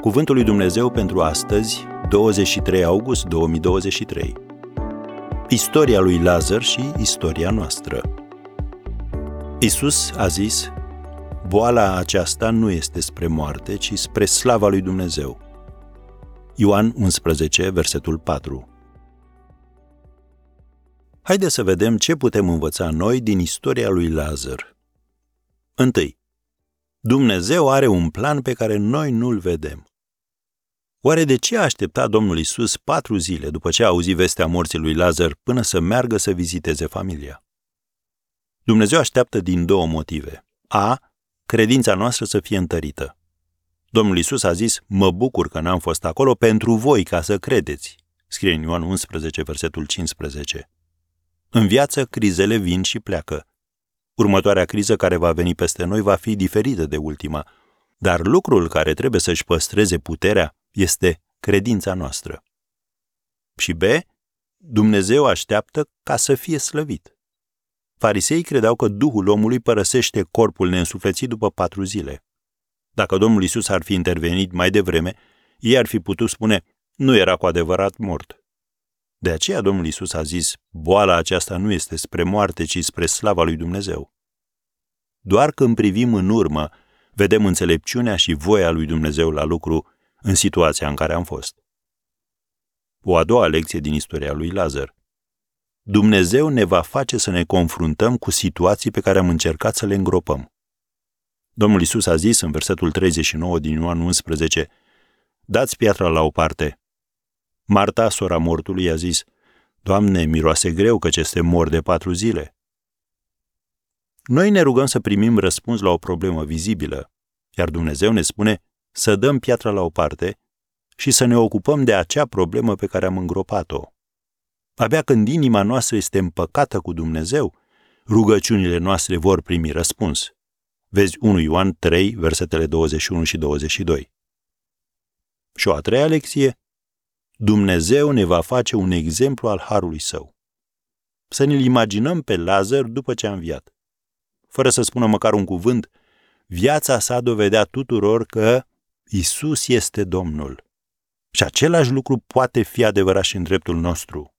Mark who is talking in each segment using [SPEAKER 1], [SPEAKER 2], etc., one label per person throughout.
[SPEAKER 1] Cuvântul lui Dumnezeu pentru astăzi, 23 august 2023. Istoria lui Lazar și istoria noastră. Isus a zis, boala aceasta nu este spre moarte, ci spre slava lui Dumnezeu. Ioan 11, versetul 4. Haideți să vedem ce putem învăța noi din istoria lui Lazar. Întâi, Dumnezeu are un plan pe care noi nu-l vedem. Oare de ce a așteptat Domnul Isus patru zile după ce a auzit vestea morții lui Lazar până să meargă să viziteze familia? Dumnezeu așteaptă din două motive. A. Credința noastră să fie întărită. Domnul Isus a zis, mă bucur că n-am fost acolo pentru voi ca să credeți. Scrie în Ioan 11, versetul 15. În viață, crizele vin și pleacă. Următoarea criză care va veni peste noi va fi diferită de ultima, dar lucrul care trebuie să-și păstreze puterea este credința noastră. Și B. Dumnezeu așteaptă ca să fie slăvit. Farisei credeau că Duhul omului părăsește corpul neînsuflețit după patru zile. Dacă Domnul Isus ar fi intervenit mai devreme, ei ar fi putut spune, nu era cu adevărat mort. De aceea Domnul Isus a zis, boala aceasta nu este spre moarte, ci spre slava lui Dumnezeu. Doar când privim în urmă, vedem înțelepciunea și voia lui Dumnezeu la lucru în situația în care am fost. O a doua lecție din istoria lui Lazar. Dumnezeu ne va face să ne confruntăm cu situații pe care am încercat să le îngropăm. Domnul Isus a zis în versetul 39 din Ioan 11, Dați piatra la o parte. Marta, sora mortului, a zis, Doamne, miroase greu că este mor de patru zile. Noi ne rugăm să primim răspuns la o problemă vizibilă, iar Dumnezeu ne spune să dăm piatra la o parte și să ne ocupăm de acea problemă pe care am îngropat-o. Abia când inima noastră este împăcată cu Dumnezeu, rugăciunile noastre vor primi răspuns. Vezi 1 Ioan 3, versetele 21 și 22. Și o a treia lecție, Dumnezeu ne va face un exemplu al harului său. Să ne-l imaginăm pe Lazar după ce a înviat. Fără să spună măcar un cuvânt, viața sa dovedea tuturor că Isus este Domnul. Și același lucru poate fi adevărat și în dreptul nostru.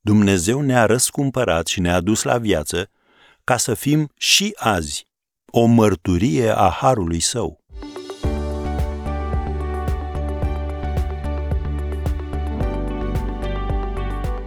[SPEAKER 1] Dumnezeu ne-a răscumpărat și ne-a dus la viață ca să fim și azi o mărturie a harului său.